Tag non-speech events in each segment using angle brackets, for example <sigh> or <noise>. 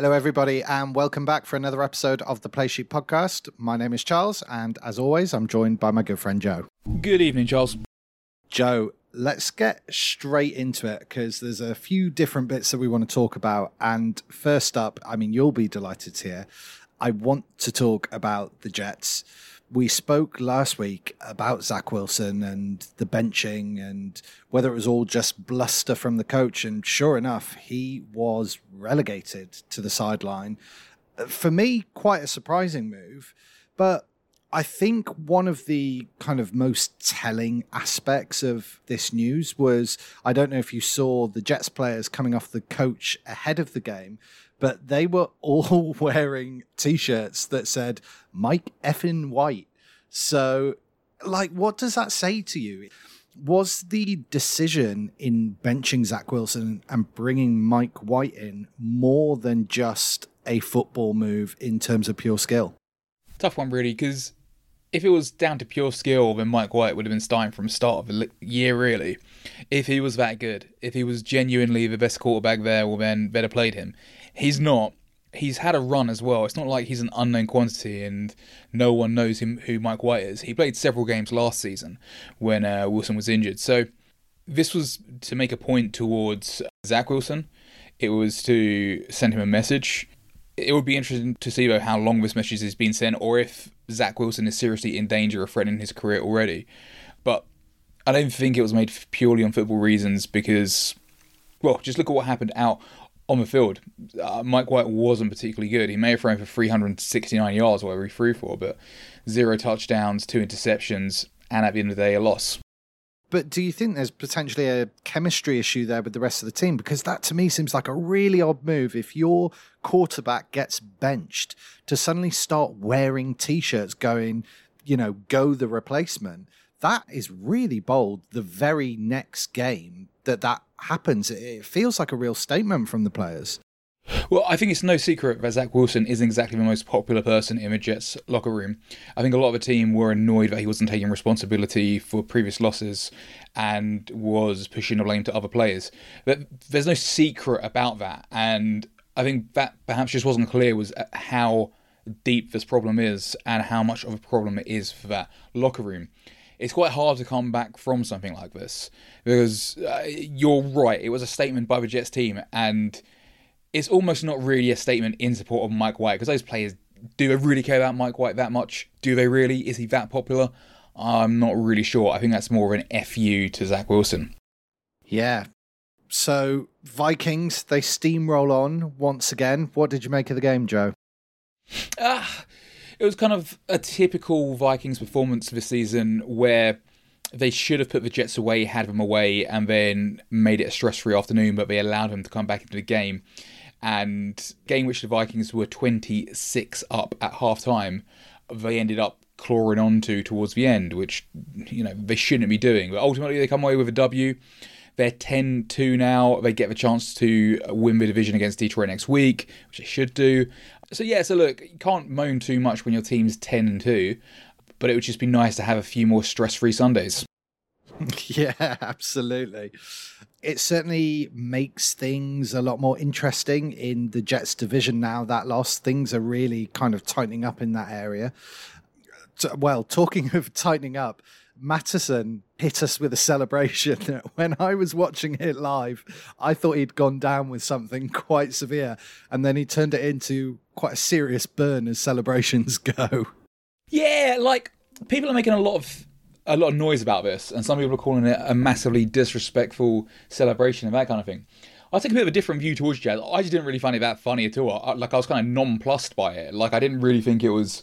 Hello, everybody, and welcome back for another episode of the Playsheet Podcast. My name is Charles, and as always, I'm joined by my good friend Joe. Good evening, Charles. Joe, let's get straight into it because there's a few different bits that we want to talk about. And first up, I mean, you'll be delighted to hear, I want to talk about the Jets we spoke last week about Zach Wilson and the benching and whether it was all just bluster from the coach. And sure enough, he was relegated to the sideline. Uh, for me, quite a surprising move. But I think one of the kind of most telling aspects of this news was I don't know if you saw the Jets players coming off the coach ahead of the game, but they were all <laughs> wearing t-shirts that said Mike effin White. So, like, what does that say to you? Was the decision in benching Zach Wilson and bringing Mike White in more than just a football move in terms of pure skill? Tough one, really, because if it was down to pure skill, then Mike White would have been starting from start of the year, really. If he was that good, if he was genuinely the best quarterback there, well, then better played him. He's not. He's had a run as well. It's not like he's an unknown quantity and no one knows him who Mike White is. He played several games last season when uh, Wilson was injured. So this was to make a point towards Zach Wilson. It was to send him a message. It would be interesting to see though how long this message has been sent, or if Zach Wilson is seriously in danger of threatening his career already. But I don't think it was made purely on football reasons because, well, just look at what happened out on the field, uh, Mike White wasn't particularly good. He may have thrown for 369 yards, whatever he threw for, but zero touchdowns, two interceptions, and at the end of the day, a loss. But do you think there's potentially a chemistry issue there with the rest of the team? Because that to me seems like a really odd move. If your quarterback gets benched to suddenly start wearing t shirts going, you know, go the replacement, that is really bold the very next game that that happens. It feels like a real statement from the players. Well, I think it's no secret that Zach Wilson isn't exactly the most popular person in the Jets locker room. I think a lot of the team were annoyed that he wasn't taking responsibility for previous losses and was pushing the blame to other players. But there's no secret about that, and I think that perhaps just wasn't clear was how deep this problem is and how much of a problem it is for that locker room it's quite hard to come back from something like this because uh, you're right. It was a statement by the Jets team, and it's almost not really a statement in support of Mike White because those players do they really care about Mike White that much? Do they really? Is he that popular? I'm not really sure. I think that's more of an FU to Zach Wilson. Yeah. So Vikings, they steamroll on once again. What did you make of the game, Joe? Ah, it was kind of a typical Vikings performance this season where they should have put the Jets away, had them away, and then made it a stress free afternoon, but they allowed them to come back into the game. And game which the Vikings were 26 up at half time, they ended up clawing onto towards the end, which you know they shouldn't be doing. But ultimately, they come away with a W. They're 10 2 now. They get the chance to win the division against Detroit next week, which they should do. So, yeah, so look, you can't moan too much when your team's 10 2, but it would just be nice to have a few more stress free Sundays. <laughs> yeah, absolutely. It certainly makes things a lot more interesting in the Jets division now. That loss, things are really kind of tightening up in that area. Well, talking of tightening up, Mattison hit us with a celebration. <laughs> when I was watching it live, I thought he'd gone down with something <laughs> quite severe, and then he turned it into quite a serious burn as celebrations go. Yeah, like people are making a lot of a lot of noise about this, and some people are calling it a massively disrespectful celebration and that kind of thing. I take a bit of a different view towards Jazz. I just didn't really find it that funny at all. I, like I was kind of nonplussed by it. Like I didn't really think it was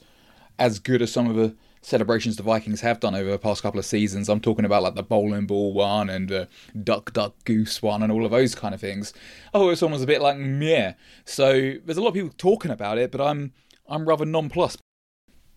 as good as some of the celebrations the Vikings have done over the past couple of seasons. I'm talking about like the bowling ball one and the duck duck goose one and all of those kind of things. Oh, this one was a bit like meh. So there's a lot of people talking about it, but I'm I'm rather nonplussed.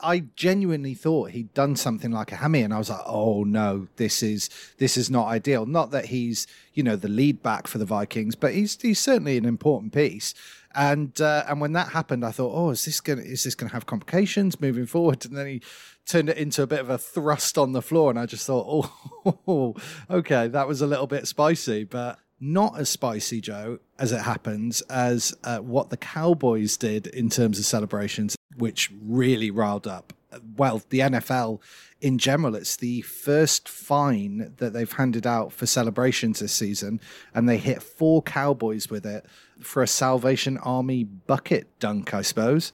I genuinely thought he'd done something like a hammy, and I was like, "Oh no, this is this is not ideal." Not that he's you know the lead back for the Vikings, but he's he's certainly an important piece. And uh, and when that happened, I thought, "Oh, is this gonna is this gonna have complications moving forward?" And then he turned it into a bit of a thrust on the floor, and I just thought, <laughs> oh, okay, that was a little bit spicy, but not as spicy, Joe, as it happens, as uh, what the Cowboys did in terms of celebrations, which really riled up. Well, the NFL in general, it's the first fine that they've handed out for celebrations this season, and they hit four Cowboys with it for a Salvation Army bucket dunk, I suppose.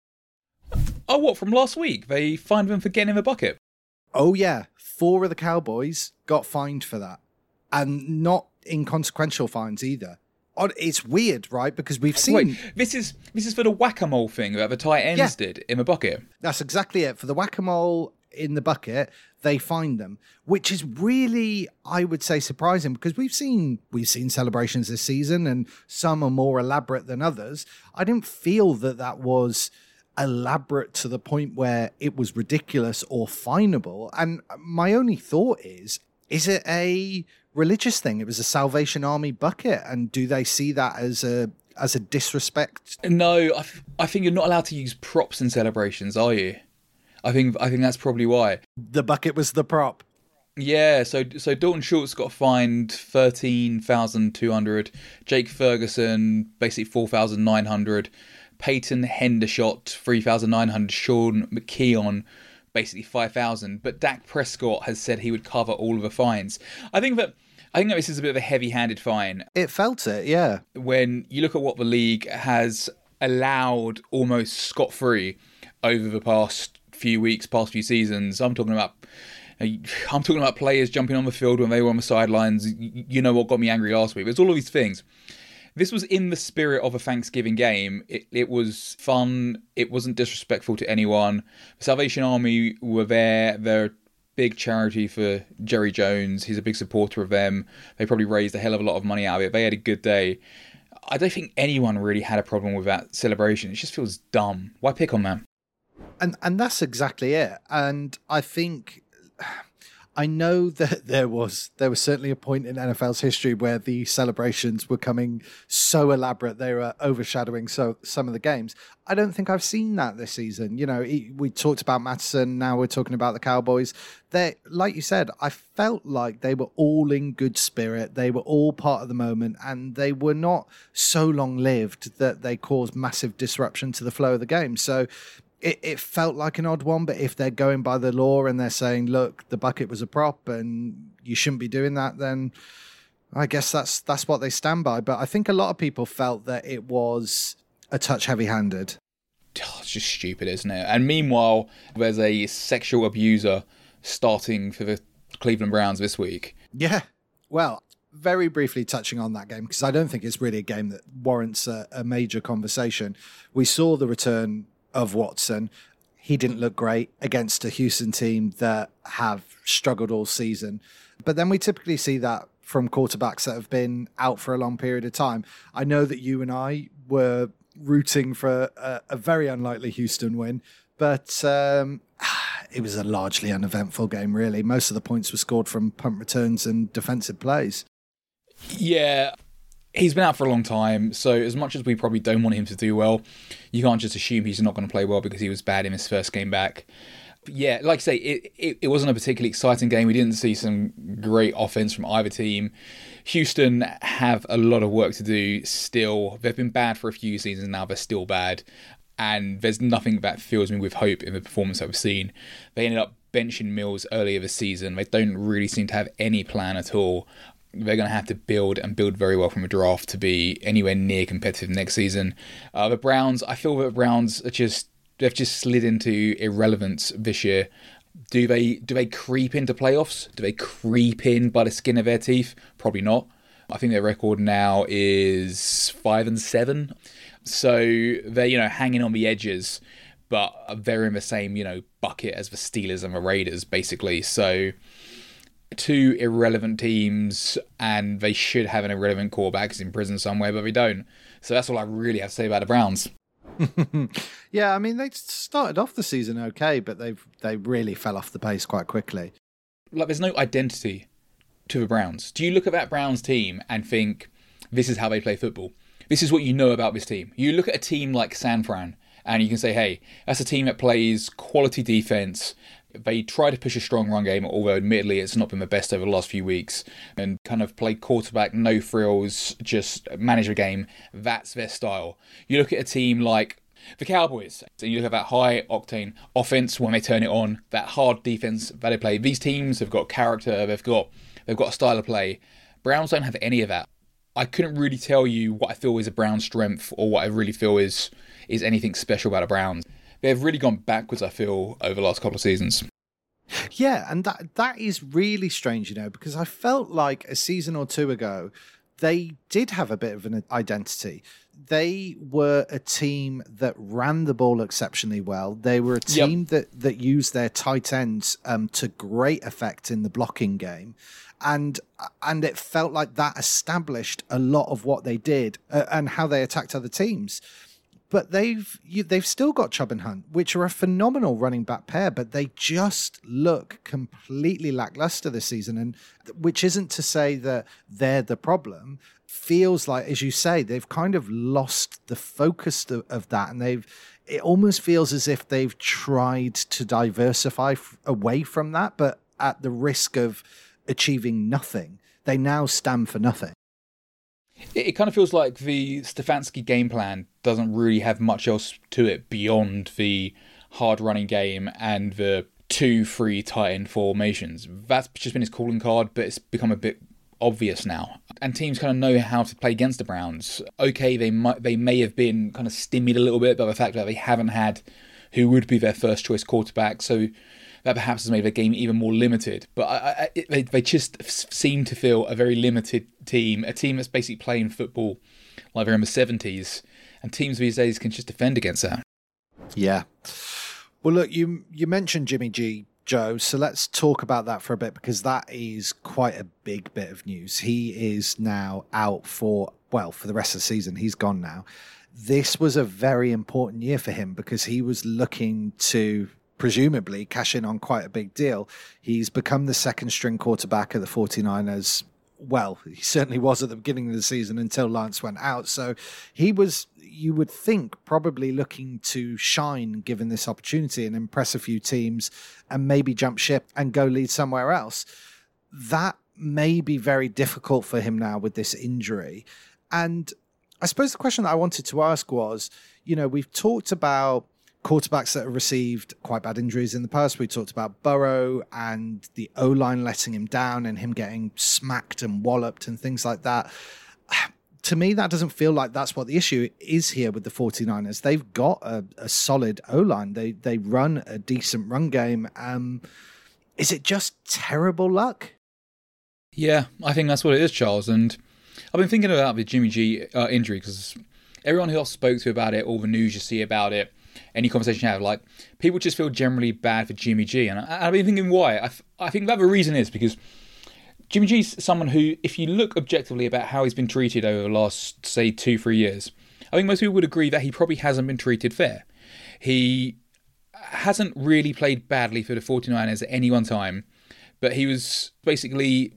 Oh, what, from last week? They fined them for getting in a bucket? Oh, yeah. Four of the Cowboys got fined for that. And not inconsequential fines either. It's weird, right? Because we've seen. Wait, this is this is for the whack a mole thing that the tight ends yeah. did in the bucket. That's exactly it. For the whack a mole in the bucket, they find them, which is really, I would say, surprising because we've seen we've seen celebrations this season, and some are more elaborate than others. I didn't feel that that was elaborate to the point where it was ridiculous or finable. And my only thought is, is it a religious thing. It was a Salvation Army bucket, and do they see that as a as a disrespect? No, I, f- I think you're not allowed to use props in celebrations, are you? I think I think that's probably why the bucket was the prop. Yeah, so so Dalton Schultz got fined thirteen thousand two hundred. Jake Ferguson basically four thousand nine hundred. Peyton Hendershot three thousand nine hundred. Sean McKeon basically five thousand. But Dak Prescott has said he would cover all of the fines. I think that I think that this is a bit of a heavy-handed fine. It felt it, yeah. When you look at what the league has allowed almost scot-free over the past few weeks, past few seasons, I'm talking about I'm talking about players jumping on the field when they were on the sidelines. You know what got me angry last week? There's all of these things. This was in the spirit of a Thanksgiving game. It, it was fun. It wasn't disrespectful to anyone. The Salvation Army were there. They're big charity for Jerry Jones. He's a big supporter of them. They probably raised a hell of a lot of money out of it. They had a good day. I don't think anyone really had a problem with that celebration. It just feels dumb. Why pick on them? And and that's exactly it. And I think I know that <laughs> there was there was certainly a point in NFL's history where the celebrations were coming so elaborate they were overshadowing so some of the games. I don't think I've seen that this season. You know, we talked about Mattison, now we're talking about the Cowboys. They, like you said, I felt like they were all in good spirit. They were all part of the moment, and they were not so long lived that they caused massive disruption to the flow of the game. So it, it felt like an odd one, but if they're going by the law and they're saying, look, the bucket was a prop and you shouldn't be doing that, then I guess that's that's what they stand by. But I think a lot of people felt that it was a touch heavy handed. Oh, it's just stupid, isn't it? And meanwhile, there's a sexual abuser starting for the Cleveland Browns this week. Yeah. Well, very briefly touching on that game because I don't think it's really a game that warrants a, a major conversation. We saw the return of Watson. He didn't look great against a Houston team that have struggled all season. But then we typically see that from quarterbacks that have been out for a long period of time. I know that you and I were rooting for a, a very unlikely Houston win, but um, <sighs> it was a largely uneventful game, really. Most of the points were scored from punt returns and defensive plays. Yeah, he's been out for a long time, so as much as we probably don't want him to do well, you can't just assume he's not going to play well because he was bad in his first game back. But yeah, like I say, it, it, it wasn't a particularly exciting game. We didn't see some great offense from either team. Houston have a lot of work to do still. They've been bad for a few seasons now, they're still bad. And there's nothing that fills me with hope in the performance that we've seen. They ended up benching Mills earlier this season. They don't really seem to have any plan at all they're going to have to build and build very well from a draft to be anywhere near competitive next season. Uh, the Browns, I feel that the Browns are just they've just slid into irrelevance this year. Do they do they creep into playoffs? Do they creep in by the skin of their teeth? Probably not. I think their record now is five and seven, so they're you know hanging on the edges, but they're in the same you know bucket as the Steelers and the Raiders basically. So two irrelevant teams, and they should have an irrelevant quarterback in prison somewhere, but they don't. So that's all I really have to say about the Browns. <laughs> yeah, I mean they started off the season okay, but they've they really fell off the pace quite quickly. Like there's no identity to the Browns. Do you look at that Browns team and think this is how they play football? This is what you know about this team. You look at a team like San Fran and you can say, hey, that's a team that plays quality defense They try to push a strong run game, although admittedly it's not been the best over the last few weeks, and kind of play quarterback, no frills, just manage a game. That's their style. You look at a team like the Cowboys, and you look at that high octane offense when they turn it on, that hard defense that they play. These teams have got character, they've got they've got a style of play. Browns don't have any of that. I couldn't really tell you what I feel is a Brown strength or what I really feel is is anything special about a Browns. They've really gone backwards, I feel, over the last couple of seasons. Yeah, and that that is really strange, you know, because I felt like a season or two ago they did have a bit of an identity. They were a team that ran the ball exceptionally well. They were a team yep. that that used their tight ends um, to great effect in the blocking game and and it felt like that established a lot of what they did uh, and how they attacked other teams. But they've you, they've still got Chubb and Hunt, which are a phenomenal running back pair, but they just look completely lackluster this season. And which isn't to say that they're the problem. Feels like, as you say, they've kind of lost the focus of, of that, and they've it almost feels as if they've tried to diversify f- away from that, but at the risk of achieving nothing. They now stand for nothing. It, kind of feels like the Stefanski game plan doesn't really have much else to it beyond the hard running game and the two free tight end formations. That's just been his calling card, but it's become a bit obvious now. And teams kind of know how to play against the Browns. Okay, they might they may have been kind of stymied a little bit by the fact that they haven't had who would be their first choice quarterback. So that perhaps has made the game even more limited. But I, I, they, they just seem to feel a very limited team, a team that's basically playing football like they're in the 70s, and teams these days can just defend against that. Yeah. Well, look, you you mentioned Jimmy G, Joe, so let's talk about that for a bit because that is quite a big bit of news. He is now out for well for the rest of the season. He's gone now. This was a very important year for him because he was looking to presumably cash in on quite a big deal. He's become the second string quarterback of the 49ers. Well, he certainly was at the beginning of the season until Lance went out. So he was, you would think, probably looking to shine given this opportunity and impress a few teams and maybe jump ship and go lead somewhere else. That may be very difficult for him now with this injury. And I suppose the question that I wanted to ask was you know, we've talked about quarterbacks that have received quite bad injuries in the past. We talked about Burrow and the O line letting him down and him getting smacked and walloped and things like that. <sighs> To me, that doesn't feel like that's what the issue is here with the 49ers. They've got a, a solid O line, they, they run a decent run game. Um, is it just terrible luck? Yeah, I think that's what it is, Charles. And I've been thinking about the Jimmy G uh, injury because everyone who I spoke to about it, all the news you see about it, any conversation you have, like people just feel generally bad for Jimmy G, and I, have been thinking why. I, I think that the reason is because Jimmy G's someone who, if you look objectively about how he's been treated over the last say two three years, I think most people would agree that he probably hasn't been treated fair. He hasn't really played badly for the 49ers at any one time, but he was basically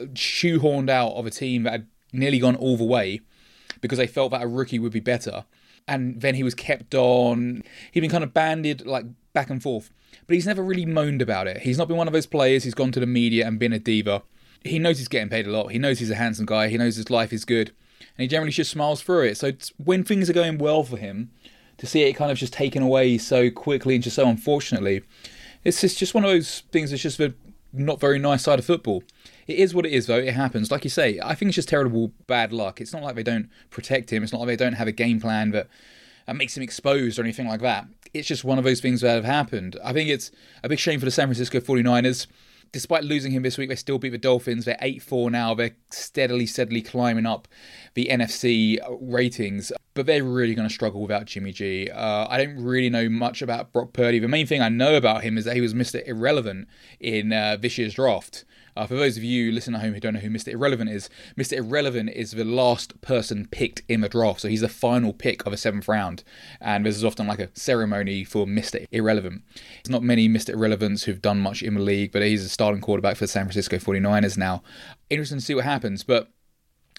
shoehorned out of a team that had nearly gone all the way because they felt that a rookie would be better and then he was kept on. He'd been kind of banded like back and forth, but he's never really moaned about it. He's not been one of those players who's gone to the media and been a diva. He knows he's getting paid a lot. He knows he's a handsome guy. He knows his life is good, and he generally just smiles through it. So when things are going well for him, to see it kind of just taken away so quickly and just so unfortunately, it's just, just one of those things that's just the not very nice side of football. It is what it is, though. It happens. Like you say, I think it's just terrible bad luck. It's not like they don't protect him. It's not like they don't have a game plan that, that makes him exposed or anything like that. It's just one of those things that have happened. I think it's a big shame for the San Francisco 49ers despite losing him this week, they still beat the Dolphins. They're 8 4 now. They're steadily, steadily climbing up the NFC ratings. But they're really going to struggle without Jimmy G. Uh, I don't really know much about Brock Purdy. The main thing I know about him is that he was Mr. Irrelevant in uh, this year's draft. Uh, for those of you listening at home who don't know who Mr. Irrelevant is, Mr. Irrelevant is the last person picked in the draft. So he's the final pick of a seventh round. And there's often like a ceremony for Mr. Irrelevant. There's not many Mr. Irrelevants who've done much in the league, but he's a starting quarterback for the San Francisco 49ers now. Interesting to see what happens. But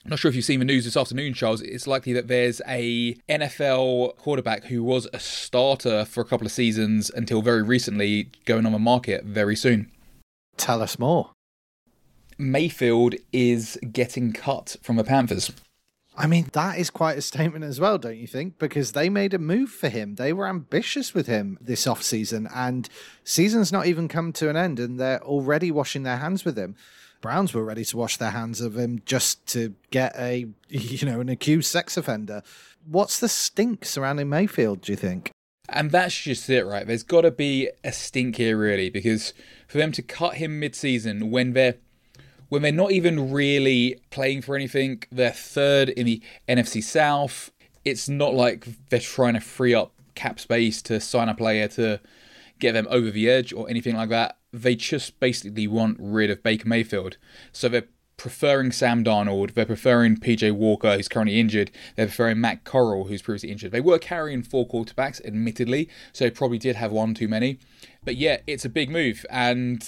I'm not sure if you've seen the news this afternoon, Charles. It's likely that there's a NFL quarterback who was a starter for a couple of seasons until very recently going on the market very soon. Tell us more. Mayfield is getting cut from the Panthers. I mean, that is quite a statement as well, don't you think? Because they made a move for him. They were ambitious with him this off-season, and season's not even come to an end, and they're already washing their hands with him. Browns were ready to wash their hands of him just to get a, <laughs> you know, an accused sex offender. What's the stink surrounding Mayfield, do you think? And that's just it, right? There's got to be a stink here, really, because for them to cut him mid-season when they're when they're not even really playing for anything. They're third in the NFC South. It's not like they're trying to free up cap space to sign a player to get them over the edge or anything like that. They just basically want rid of Baker Mayfield. So they're preferring Sam Darnold. They're preferring PJ Walker, who's currently injured. They're preferring Matt Corral, who's previously injured. They were carrying four quarterbacks, admittedly, so probably did have one too many. But yeah, it's a big move, and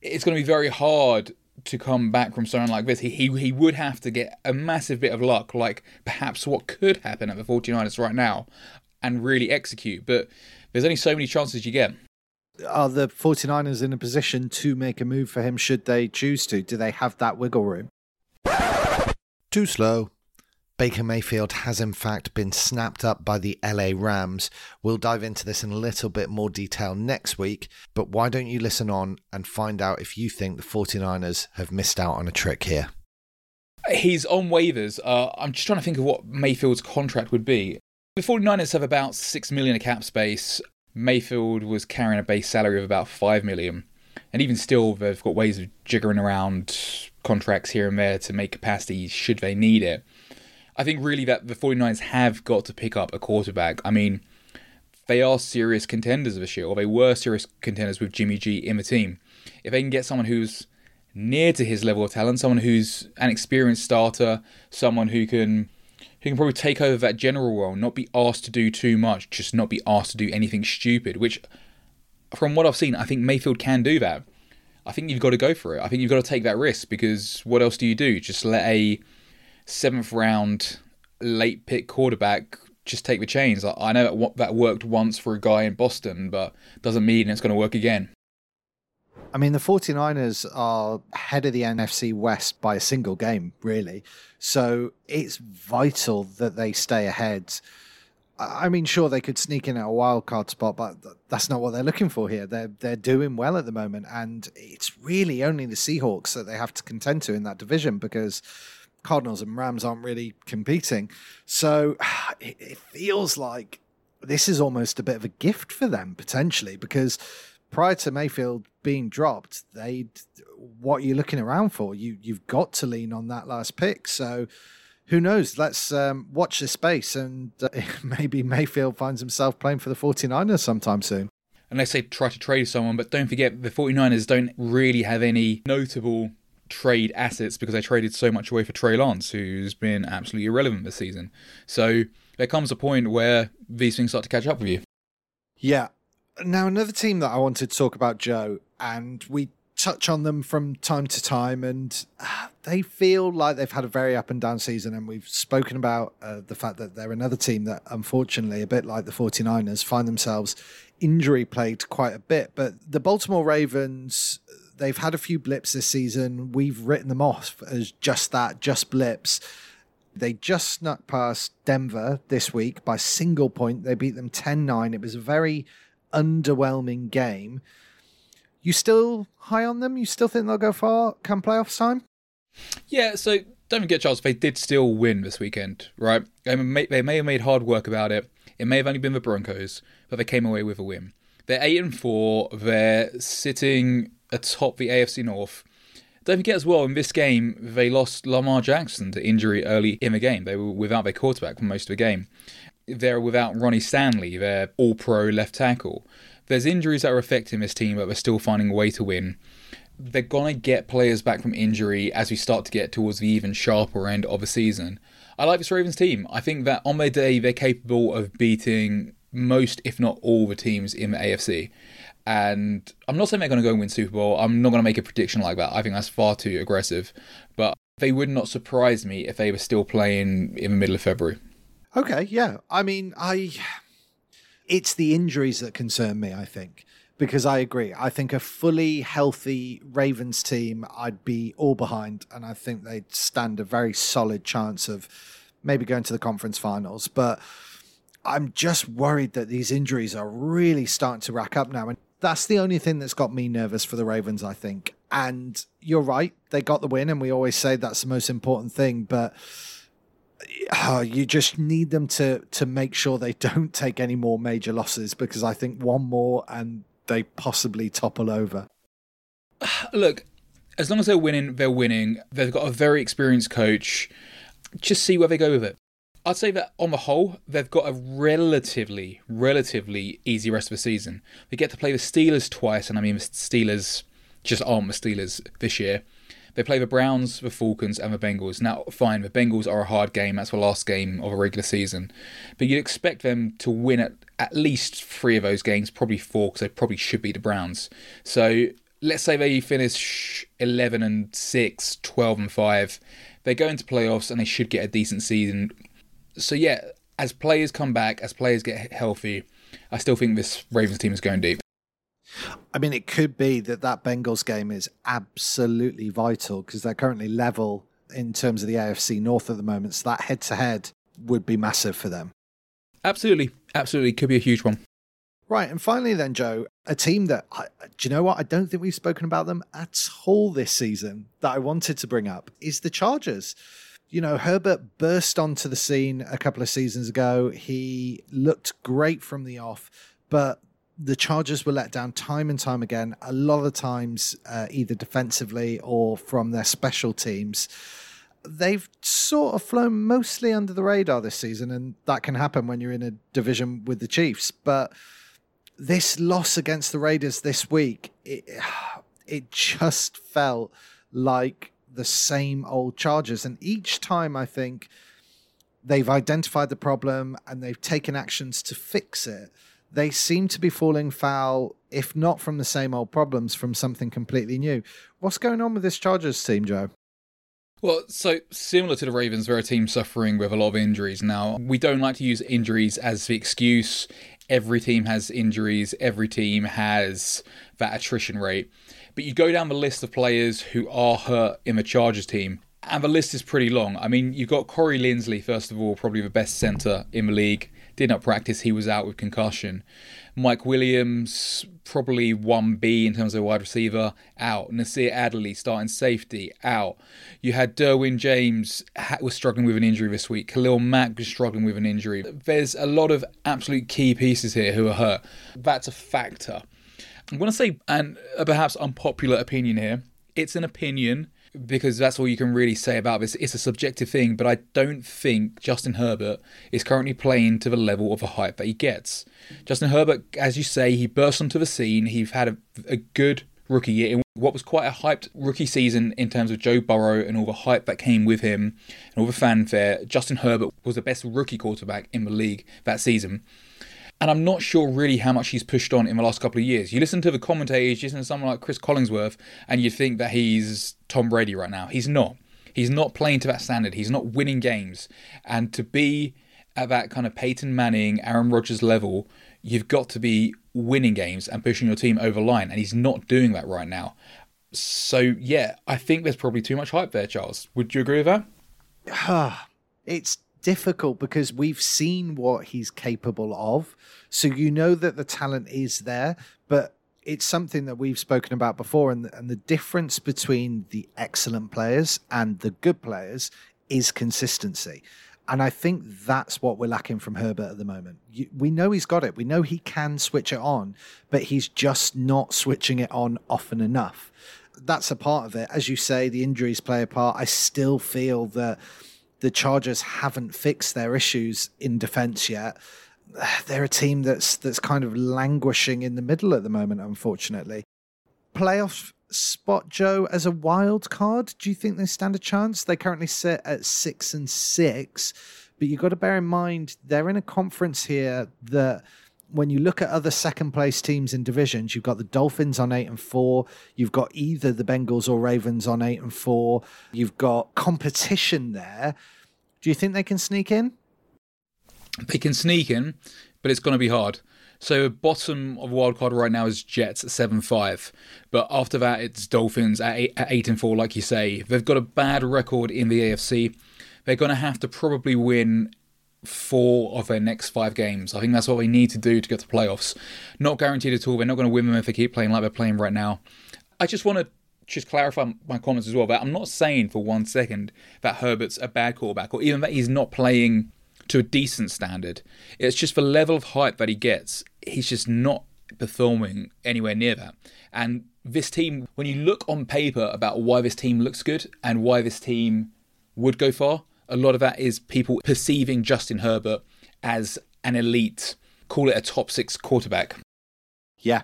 it's going to be very hard to come back from something like this, he, he he would have to get a massive bit of luck, like perhaps what could happen at the 49ers right now, and really execute. But there's only so many chances you get. Are the 49ers in a position to make a move for him should they choose to? Do they have that wiggle room? Too slow. Baker Mayfield has in fact been snapped up by the LA Rams. We'll dive into this in a little bit more detail next week, but why don't you listen on and find out if you think the 49ers have missed out on a trick here? He's on waivers. Uh, I'm just trying to think of what Mayfield's contract would be. The 49ers have about 6 million of cap space. Mayfield was carrying a base salary of about 5 million. And even still, they've got ways of jiggering around contracts here and there to make capacity should they need it. I think really that the 49ers have got to pick up a quarterback. I mean, they are serious contenders this year, or they were serious contenders with Jimmy G in the team. If they can get someone who's near to his level of talent, someone who's an experienced starter, someone who can who can probably take over that general role, not be asked to do too much, just not be asked to do anything stupid, which from what I've seen, I think Mayfield can do that. I think you've got to go for it. I think you've got to take that risk because what else do you do? Just let a seventh round late pick quarterback just take the chains. I know that worked once for a guy in Boston, but doesn't mean it's going to work again. I mean, the 49ers are head of the NFC West by a single game, really. So it's vital that they stay ahead. I mean, sure, they could sneak in at a wild card spot, but that's not what they're looking for here. They're they're doing well at the moment, and it's really only the Seahawks that they have to contend to in that division because Cardinals and Rams aren't really competing. So <sighs> it, it feels like this is almost a bit of a gift for them potentially because prior to Mayfield being dropped, they what you're you looking around for? You you've got to lean on that last pick. So who knows? Let's um, watch this space and uh, <laughs> maybe Mayfield finds himself playing for the 49ers sometime soon. Unless they try to trade someone, but don't forget the 49ers don't really have any notable trade assets because they traded so much away for Trey Lance, who's been absolutely irrelevant this season. So there comes a point where these things start to catch up with you. Yeah. Now, another team that I wanted to talk about, Joe, and we touch on them from time to time, and uh, they feel like they've had a very up and down season. And we've spoken about uh, the fact that they're another team that, unfortunately, a bit like the 49ers, find themselves injury plagued quite a bit. But the Baltimore Ravens they've had a few blips this season. We've written them off as just that, just blips. They just snuck past Denver this week by single point. They beat them 10 9. It was a very underwhelming game. You still high on them? You still think they'll go far come playoffs time? Yeah, so don't forget, Charles, they did still win this weekend, right? They may, they may have made hard work about it. It may have only been the Broncos, but they came away with a win. They're 8 and 4. They're sitting atop the AFC North. Don't forget as well, in this game, they lost Lamar Jackson to injury early in the game. They were without their quarterback for most of the game. They're without Ronnie Stanley, their all pro left tackle. There's injuries that are affecting this team, but they're still finding a way to win. They're going to get players back from injury as we start to get towards the even sharper end of the season. I like this Ravens team. I think that on their day, they're capable of beating most, if not all, the teams in the AFC. And I'm not saying they're going to go and win Super Bowl. I'm not going to make a prediction like that. I think that's far too aggressive. But They would not surprise me if they were still playing in the middle of February. Okay, yeah. I mean, I it's the injuries that concern me, I think. Because I agree. I think a fully healthy Ravens team, I'd be all behind, and I think they'd stand a very solid chance of maybe going to the conference finals. But I'm just worried that these injuries are really starting to rack up now. And that's the only thing that's got me nervous for the Ravens, I think. And you're right, they got the win, and we always say that's the most important thing. But uh, you just need them to to make sure they <laughs> don't take any more major losses because I think one more and they possibly topple over. <sighs> Look, as long as they're winning, they're winning. They've got a very experienced coach. Just see where they go with it. I'd say that on the whole, they've got a relatively, relatively easy rest of the season. They get to play the Steelers twice, and I mean the Steelers just aren't the Steelers this year. They play the Browns, the Falcons, and the Bengals. Now, fine, the Bengals are a hard game. That's the last game of a regular season. But you'd expect them to win at at least three of those games, probably four, because they probably should beat the Browns. So let's say they finish 11 and 6, 12 and 5. They go into playoffs and they should get a decent season so yeah, as players come back, as players get healthy, I still think this Ravens team is going deep. I mean, it could be that that Bengals game is absolutely vital because they're currently level in terms of the AFC North at the moment. So that head to head would be massive for them. Absolutely. Absolutely. Could be a huge one. Right. And finally, then, Joe, a team that, do you know what? I don't think we've spoken about them at all this season that I wanted to bring up is the Chargers you know, Herbert burst onto the scene a couple of seasons ago. He looked great from the off, but the Chargers were let down time and time again, a lot of times, uh, either defensively or from their special teams. They've sort of flown mostly under the radar this season, and that can happen when you're in a division with the Chiefs. But this loss against the Raiders this week, it, <sighs> it just felt like the same old Chargers. And each time I think they've identified the problem and they've taken actions to fix it, they seem to be falling foul, if not from the same old problems, from something completely new. What's going on with this Chargers team, Joe? Well, so similar to the Ravens, they're a team suffering with a lot of injuries. Now, we don't like to use injuries as the excuse. Every team has injuries, every team has that attrition rate. But you go down the list of players who are hurt in the Chargers team, and the list is pretty long. I mean, you've got Corey Linsley, first of all, probably the best centre in the league. Did not practice, he was out with concussion. Mike Williams, probably 1B in terms of wide receiver, out. Nasir Adderley, starting safety, out. You had Derwin James, was struggling with an injury this week. Khalil Mack was struggling with an injury. There's a lot of absolute key pieces here who are hurt. That's a factor. I'm going to say, and perhaps unpopular opinion here, it's an opinion because that's all you can really say about this. It's a subjective thing, but I don't think Justin Herbert is currently playing to the level of the hype that he gets. Justin Herbert, as you say, he burst onto the scene. He's had a, a good rookie year in what was quite a hyped rookie season in terms of Joe Burrow and all the hype that came with him and all the fanfare. Justin Herbert was the best rookie quarterback in the league that season. And I'm not sure really how much he's pushed on in the last couple of years. You listen to the commentators, you listen to someone like Chris Collinsworth, and you think that he's Tom Brady right now. He's not. He's not playing to that standard. He's not winning games. And to be at that kind of Peyton Manning, Aaron Rodgers level, you've got to be winning games and pushing your team over line. And he's not doing that right now. So, yeah, I think there's probably too much hype there, Charles. Would you agree with that? <sighs> it's difficult because we've seen what he's capable of. So you know that the talent is there, but it's something that we've spoken about before. And, and the difference between the excellent players and the good players is consistency. And I think that's what we're lacking from Herbert at the moment. You, we know he's got it. We know he can switch it on, but he's just not switching it on often enough. That's a part of it. As you say, the injuries play a part. I still feel that the Chargers haven't fixed their issues in defense yet. They're a team that's that's kind of languishing in the middle at the moment, unfortunately. Playoff spot Joe as a wild card. Do you think they stand a chance? They currently sit at six and six, but you've got to bear in mind they're in a conference here that when you look at other second place teams in divisions, you've got the Dolphins on eight and four. You've got either the Bengals or Ravens on eight and four. You've got competition there. Do you think they can sneak in? They can sneak in, but it's going to be hard. So bottom of wildcard right now is Jets at seven five, but after that it's Dolphins at eight, at eight and four. Like you say, they've got a bad record in the AFC. They're going to have to probably win four of their next five games. I think that's what we need to do to get to playoffs. Not guaranteed at all. They're not going to win them if they keep playing like they're playing right now. I just want to just clarify my comments as well. That I'm not saying for one second that Herbert's a bad quarterback or even that he's not playing to a decent standard. It's just the level of hype that he gets. He's just not performing anywhere near that. And this team, when you look on paper about why this team looks good and why this team would go far, a lot of that is people perceiving Justin Herbert as an elite, call it a top six quarterback. Yeah.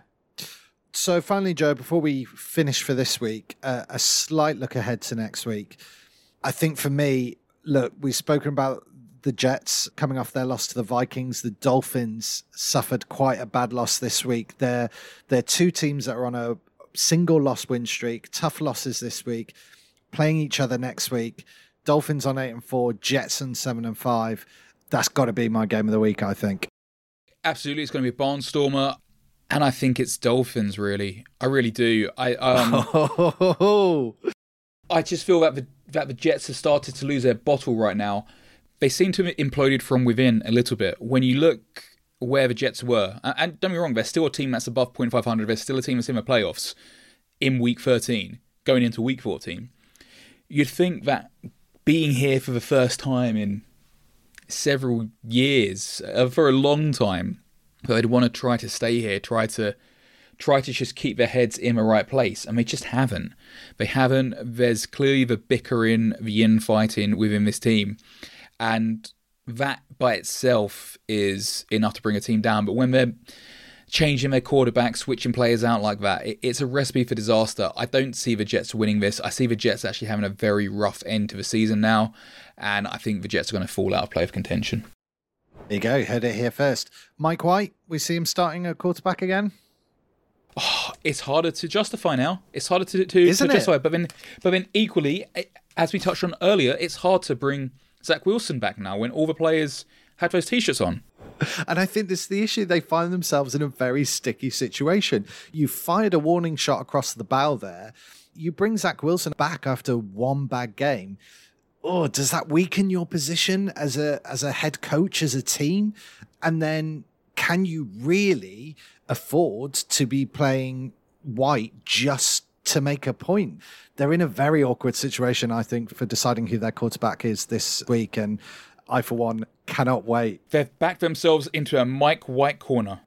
So finally, Joe, before we finish for this week, uh, a slight look ahead to next week. I think for me, look, we've spoken about the Jets coming off their loss to the Vikings. The Dolphins suffered quite a bad loss this week. They're they're two teams that are on a single loss win streak, tough losses this week, playing each other next week. Dolphins on eight and four, Jets on seven and five. That's got to be my game of the week, I think. Absolutely, it's going to be a barnstormer, and I think it's Dolphins. Really, I really do. I um, <laughs> I just feel that the that the Jets have started to lose their bottle right now they seem to have imploded from within a little bit. When you look where the Jets were, and don't be wrong, they're still a team that's above 0.500. They're still a team that's in the playoffs in week 13, going into week 14. You'd think that being here for the first time in several years, uh, for a long time, they'd want to try to stay here, try to try to just keep their heads in the right place, and they just haven't. They haven't. There's clearly the bickering, the infighting within this team, and that by itself is enough to bring a team down. But when they're changing their quarterback, switching players out like that, it's a recipe for disaster. I don't see the Jets winning this. I see the Jets actually having a very rough end to the season now, and I think the Jets are going to fall out of playoff contention. There you go. Heard it here first. Mike White, we see him starting a quarterback again. Oh, <sighs> it's harder to justify now. It's harder to, to, Isn't to justify. It? But then, but then equally, eh, as we touched on earlier, it's hard to bring Zach Wilson back now when all the players had those t-shirts on. And I think this is the issue. They find themselves in a very sticky situation. You fired a warning shot across the bow there. You bring Zach Wilson back after one bad game. Oh, does that weaken your position as a as a head coach, as a team? And then can you really afford to be playing White just to make a point. They're in a very awkward situation, I think, for deciding who their quarterback is this week. And I, for one, cannot wait. They've backed themselves into a Mike White corner.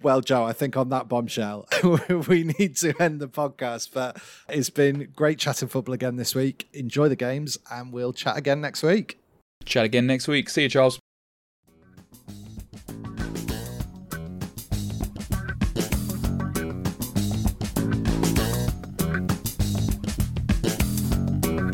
Well, Joe, I think on that bombshell, <laughs> we need to end the podcast. But it's been great chatting football again this week. Enjoy the games, and we'll chat again next week. Chat again next week. See you, Charles.